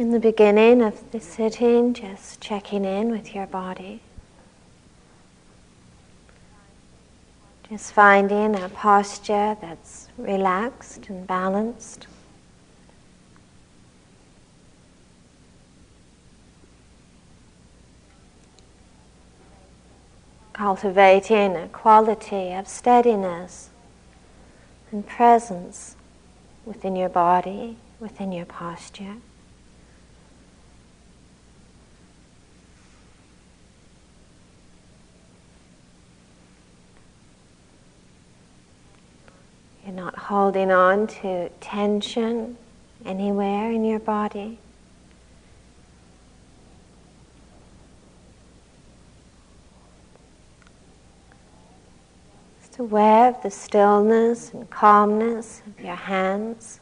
In the beginning of the sitting, just checking in with your body. Just finding a posture that's relaxed and balanced. Cultivating a quality of steadiness and presence within your body, within your posture. You're not holding on to tension anywhere in your body. Just aware of the stillness and calmness of your hands.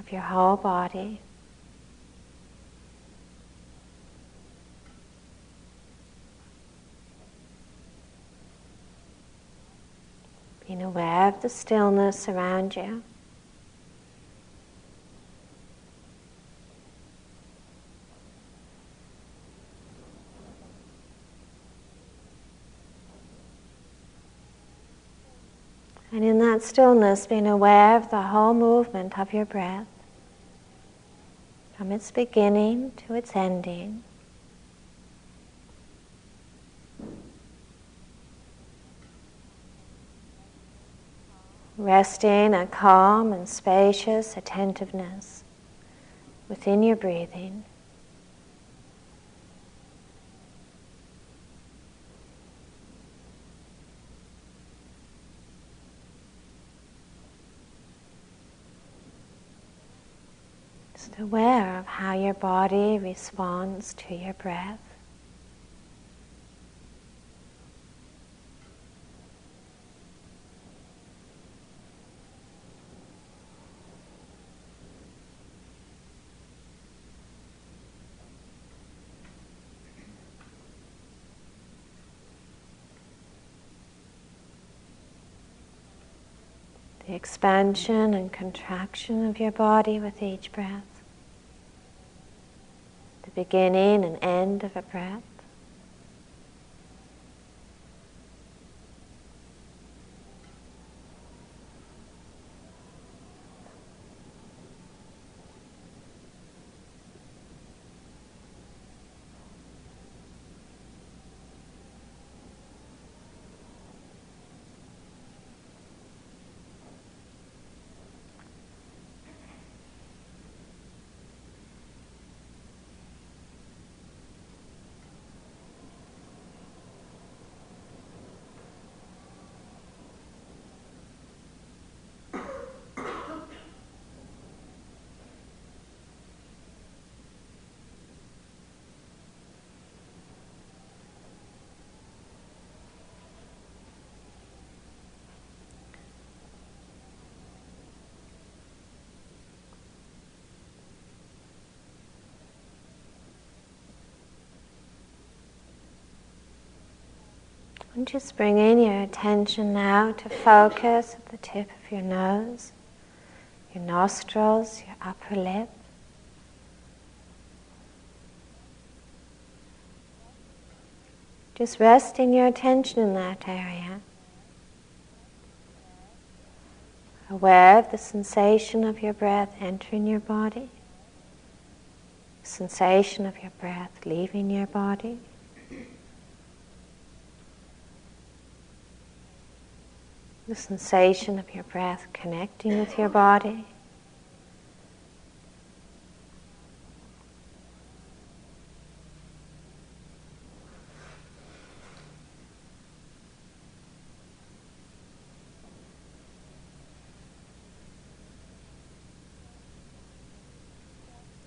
Of your whole body. Being aware of the stillness around you. And in that stillness, being aware of the whole movement of your breath, from its beginning to its ending. Resting a calm and spacious attentiveness within your breathing. Just aware of how your body responds to your breath. The expansion and contraction of your body with each breath, the beginning and end of a breath. And just bringing your attention now to focus at the tip of your nose, your nostrils, your upper lip. Just resting your attention in that area. Aware of the sensation of your breath entering your body, sensation of your breath leaving your body. The sensation of your breath connecting with your body.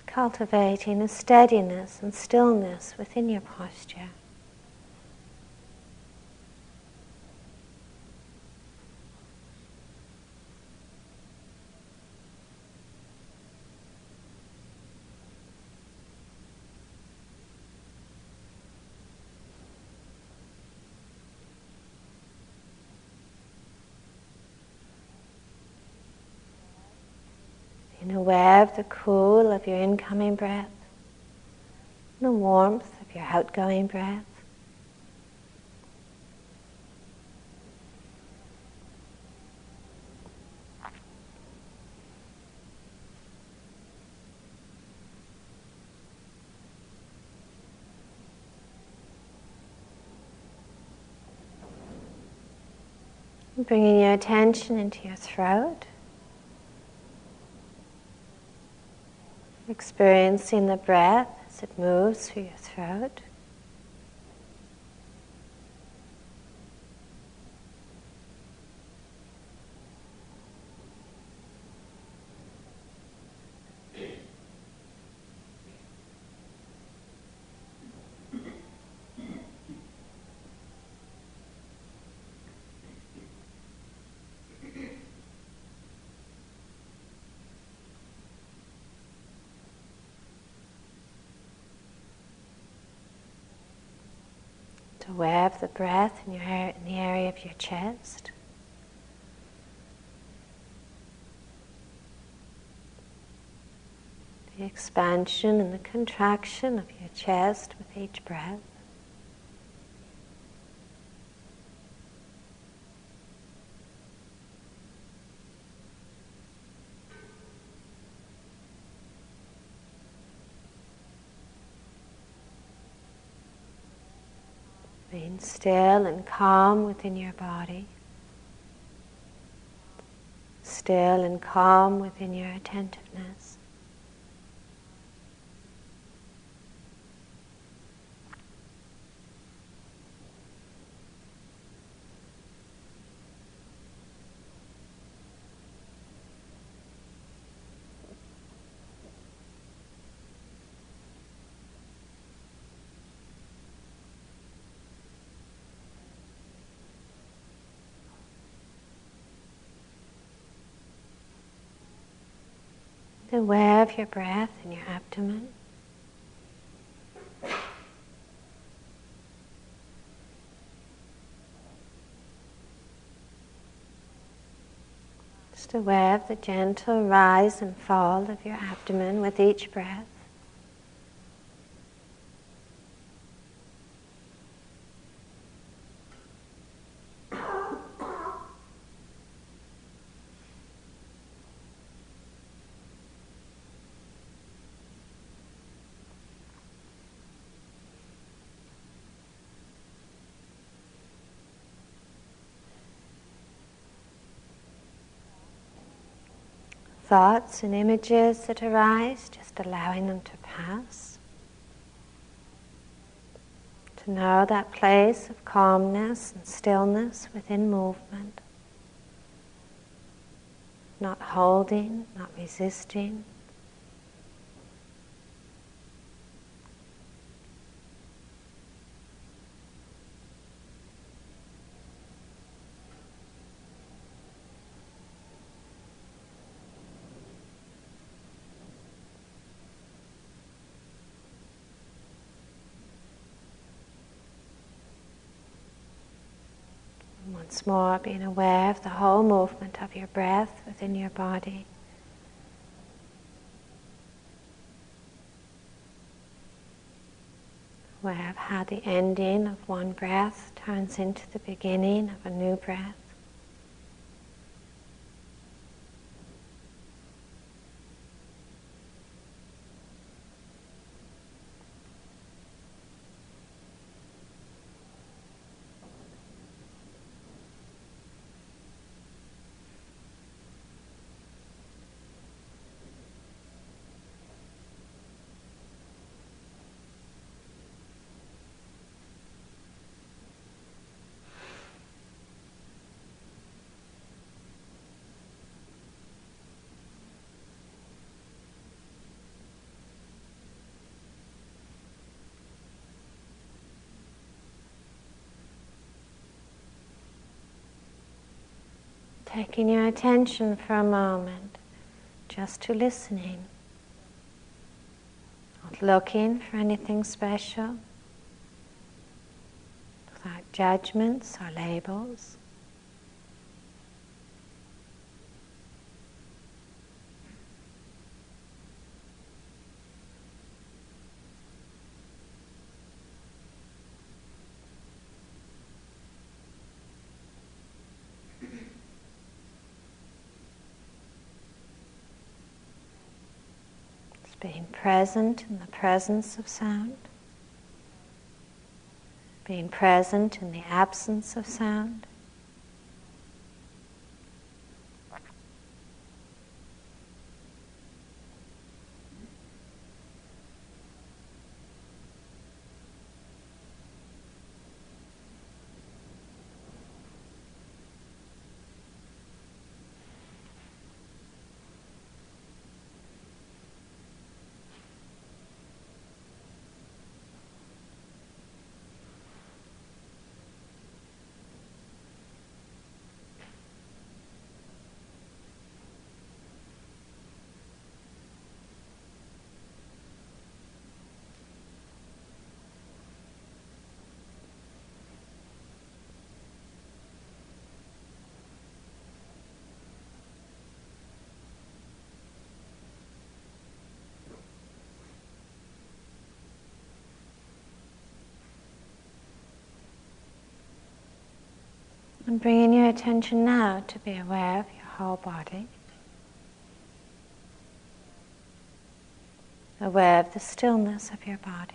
Cultivating a steadiness and stillness within your posture. Being aware of the cool of your incoming breath, the warmth of your outgoing breath. Bringing your attention into your throat. Experiencing the breath as it moves through your throat. Aware of the breath in, your, in the area of your chest. The expansion and the contraction of your chest with each breath. Being still and calm within your body. Still and calm within your attentiveness. Aware of your breath in your abdomen. Just aware of the gentle rise and fall of your abdomen with each breath. Thoughts and images that arise, just allowing them to pass. To know that place of calmness and stillness within movement. Not holding, not resisting. Once more, being aware of the whole movement of your breath within your body. Aware of how the ending of one breath turns into the beginning of a new breath. Taking your attention for a moment just to listening, not looking for anything special, without judgments or labels. Being present in the presence of sound, being present in the absence of sound. And bringing your attention now to be aware of your whole body. Aware of the stillness of your body.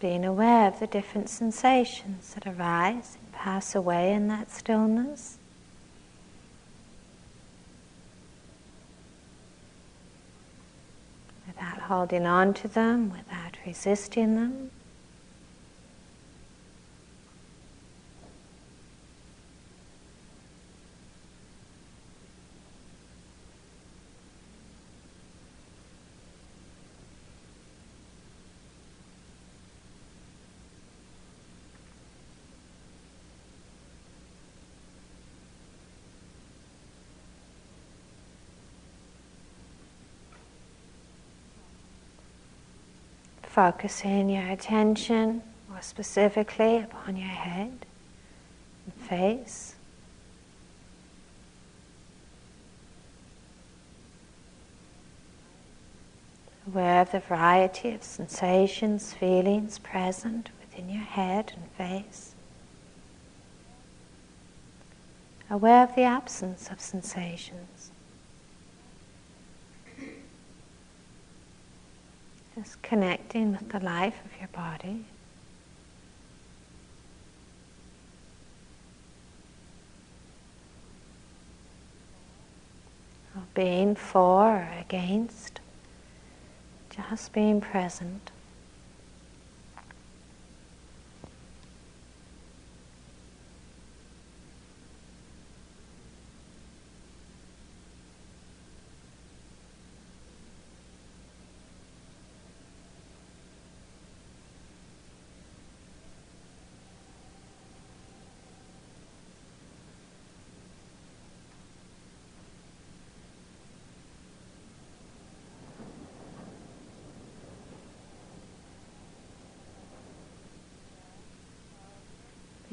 Being aware of the different sensations that arise and pass away in that stillness. Without holding on to them, without resisting them. Focusing your attention more specifically upon your head and face. Aware of the variety of sensations, feelings present within your head and face. Aware of the absence of sensations. Just connecting with the life of your body. being for or against, just being present.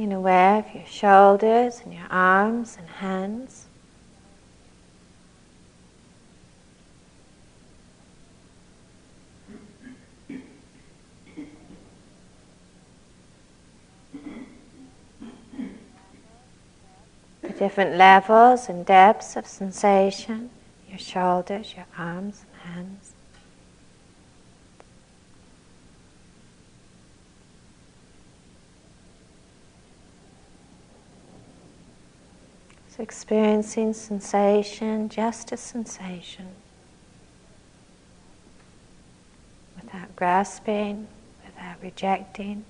Being aware of your shoulders and your arms and hands. The different levels and depths of sensation, your shoulders, your arms and hands. So experiencing sensation, just a sensation, without grasping, without rejecting.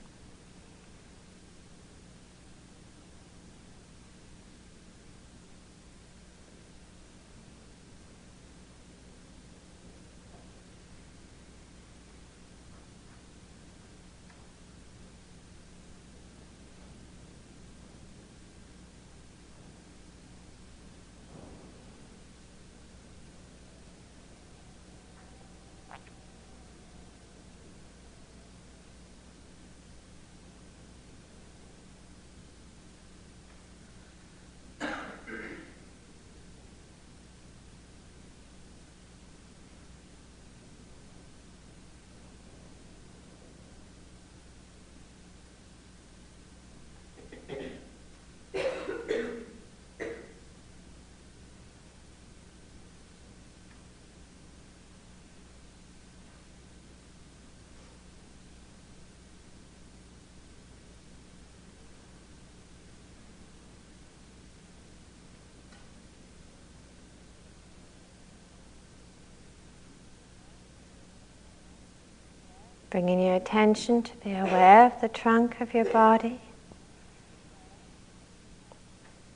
Bringing your attention to be aware of the trunk of your body.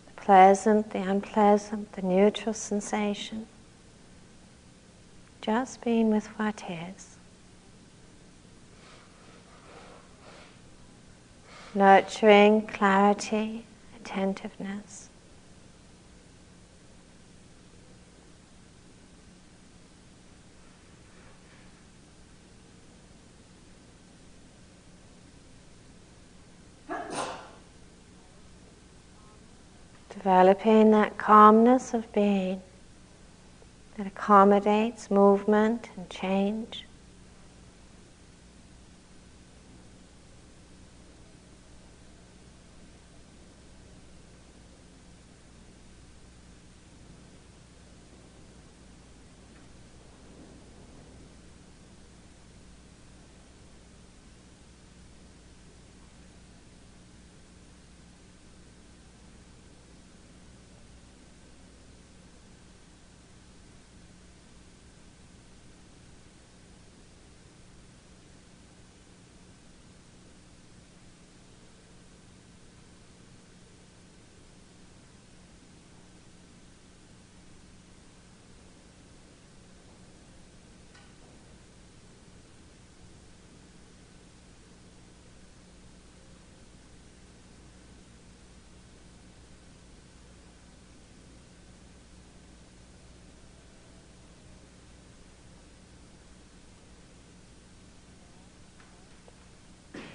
The pleasant, the unpleasant, the neutral sensation. Just being with what is. Nurturing clarity, attentiveness. Developing that calmness of being that accommodates movement and change.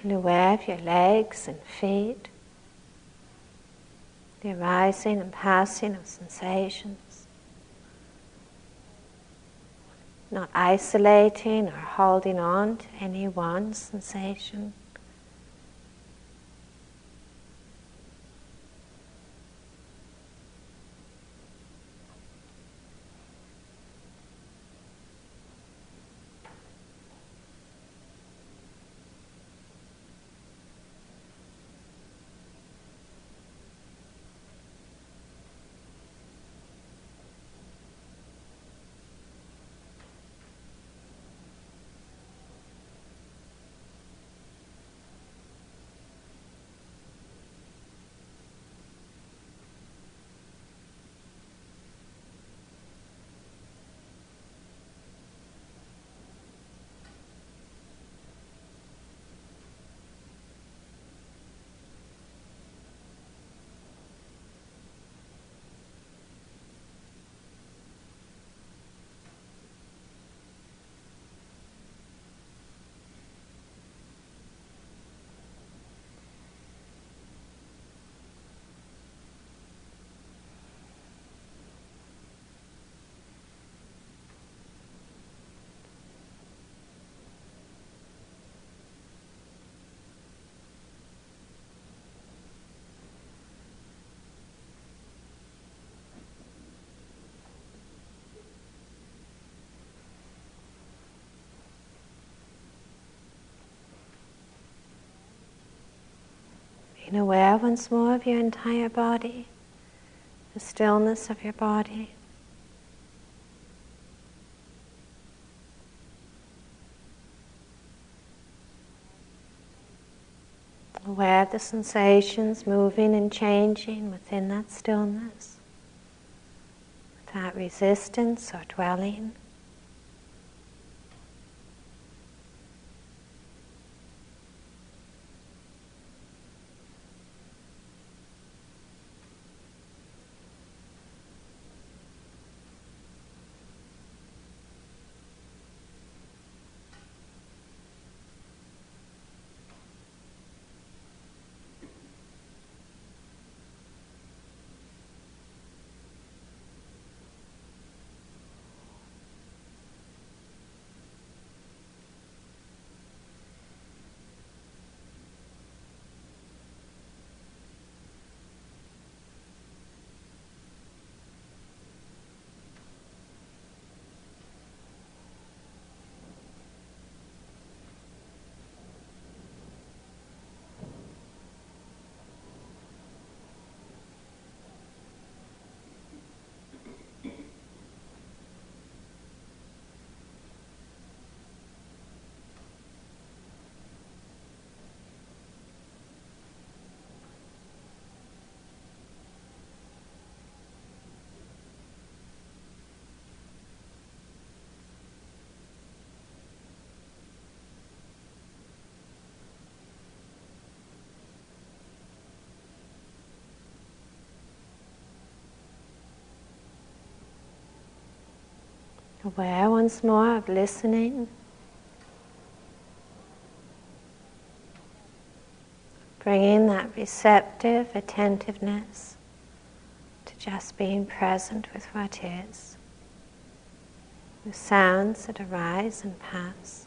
And aware of your legs and feet, the arising and passing of sensations. Not isolating or holding on to any one sensation. Being aware once more of your entire body, the stillness of your body. Aware of the sensations moving and changing within that stillness without resistance or dwelling. Aware once more of listening. Bringing that receptive attentiveness to just being present with what is, with sounds that arise and pass.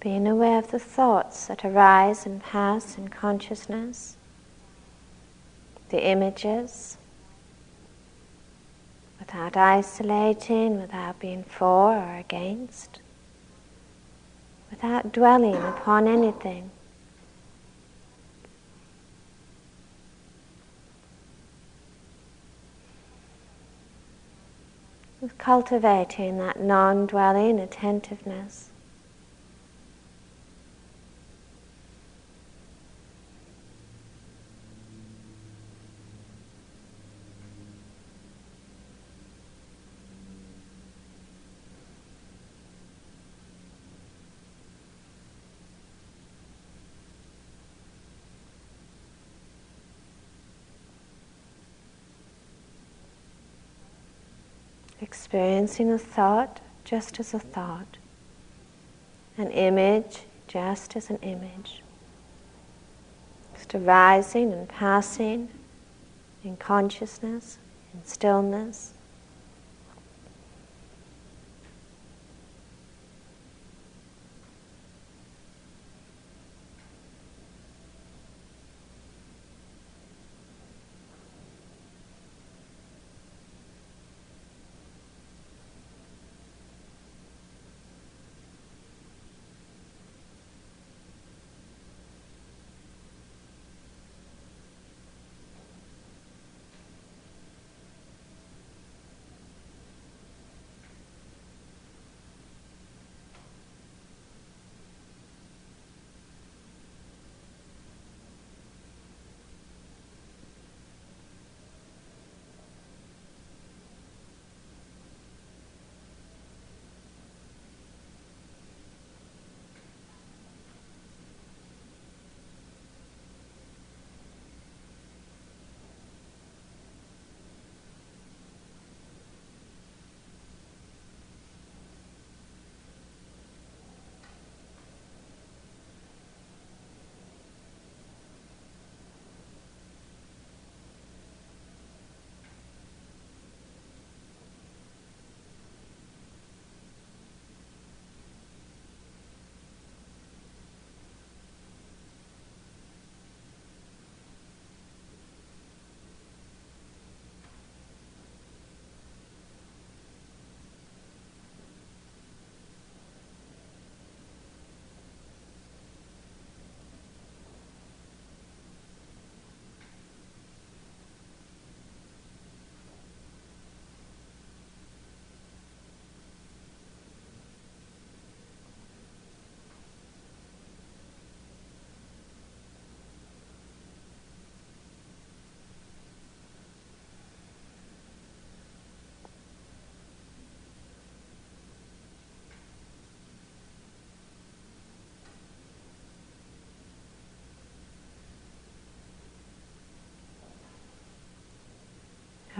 Being aware of the thoughts that arise and pass in consciousness, the images, without isolating, without being for or against, without dwelling upon anything. With cultivating that non dwelling attentiveness. Experiencing a thought just as a thought, an image just as an image, just arising and passing in consciousness, in stillness.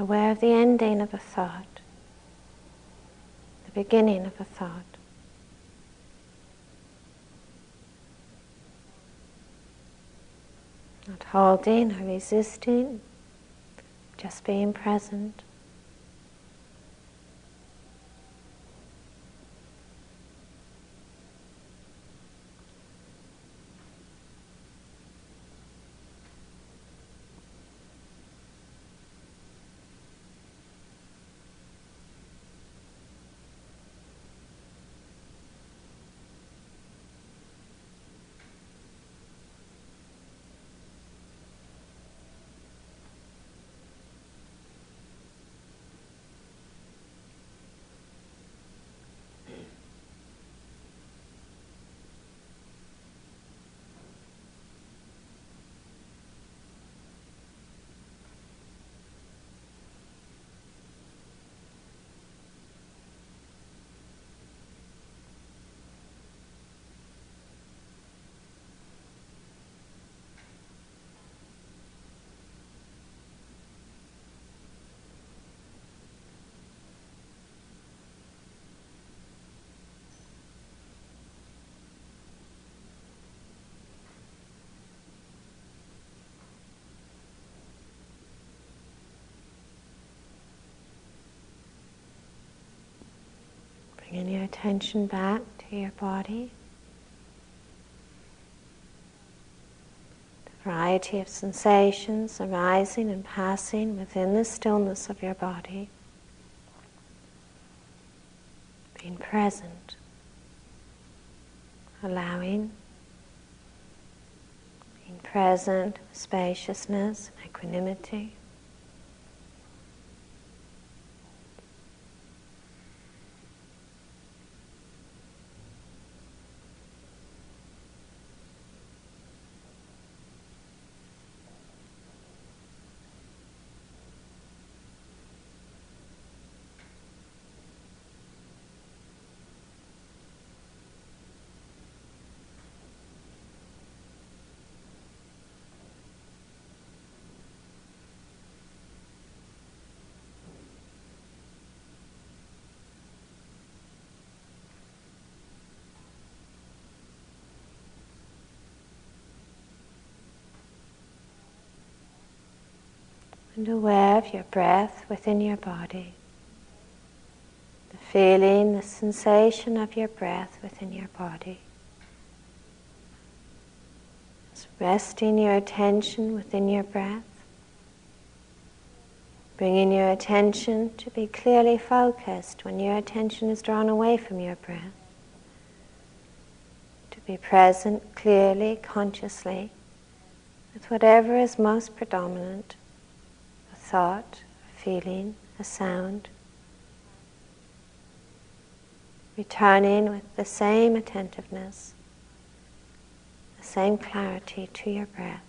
Aware of the ending of a thought, the beginning of a thought. Not holding or resisting, just being present. Bringing your attention back to your body. The variety of sensations arising and passing within the stillness of your body. Being present, allowing, being present, spaciousness, equanimity. And aware of your breath within your body. The feeling, the sensation of your breath within your body. Just resting your attention within your breath. Bringing your attention to be clearly focused when your attention is drawn away from your breath. To be present clearly, consciously, with whatever is most predominant thought, feeling, a sound. Returning with the same attentiveness, the same clarity to your breath.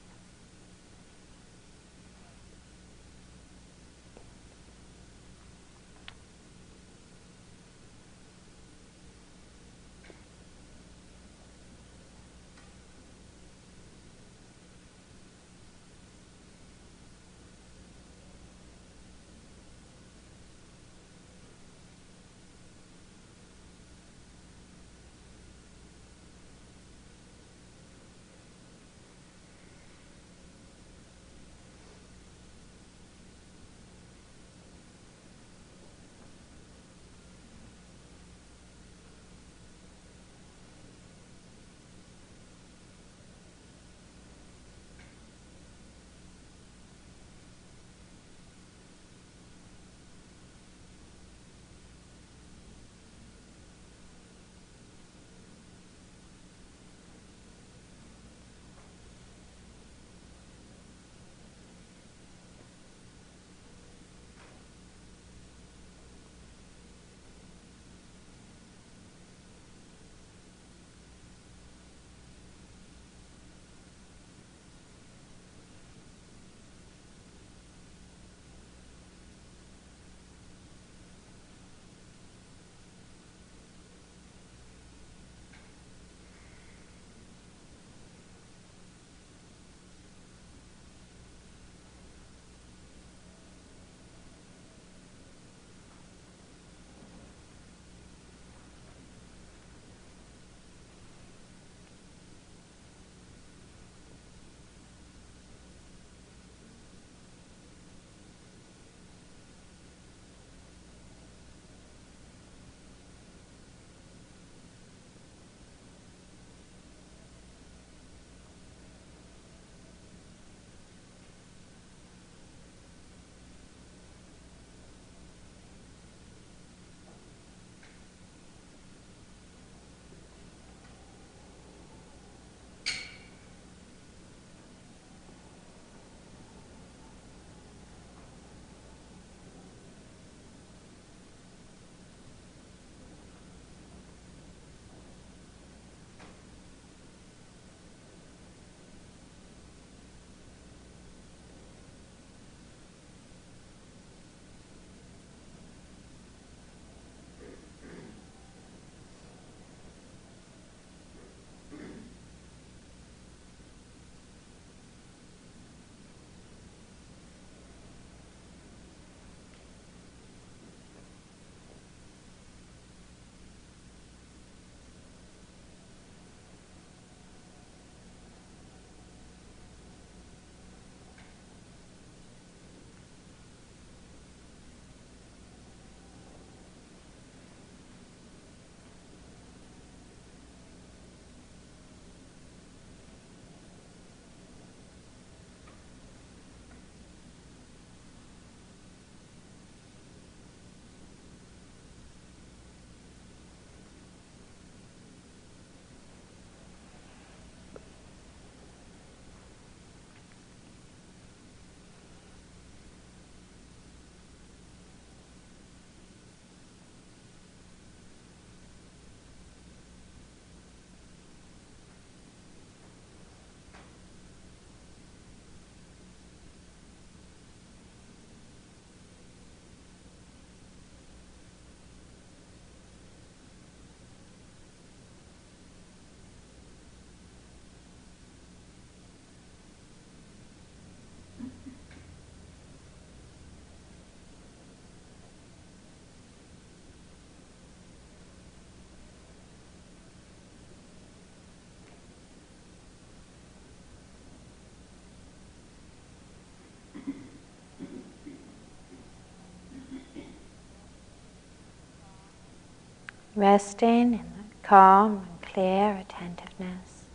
Resting in that calm and clear attentiveness.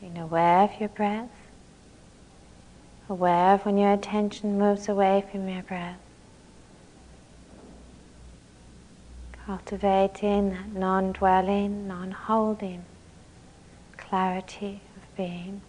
Being aware of your breath, aware of when your attention moves away from your breath. Cultivating that non dwelling, non holding clarity of being.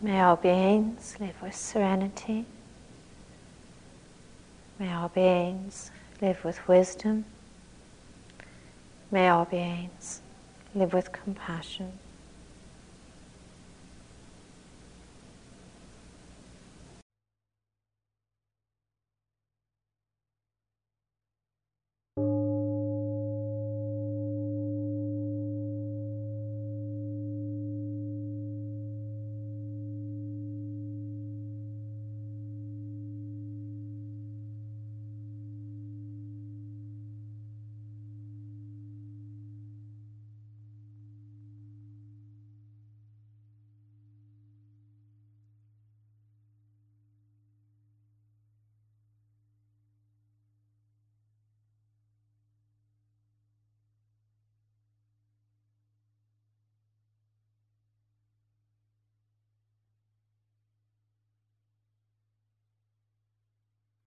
May our beings live with serenity. May our beings live with wisdom. May our beings live with compassion.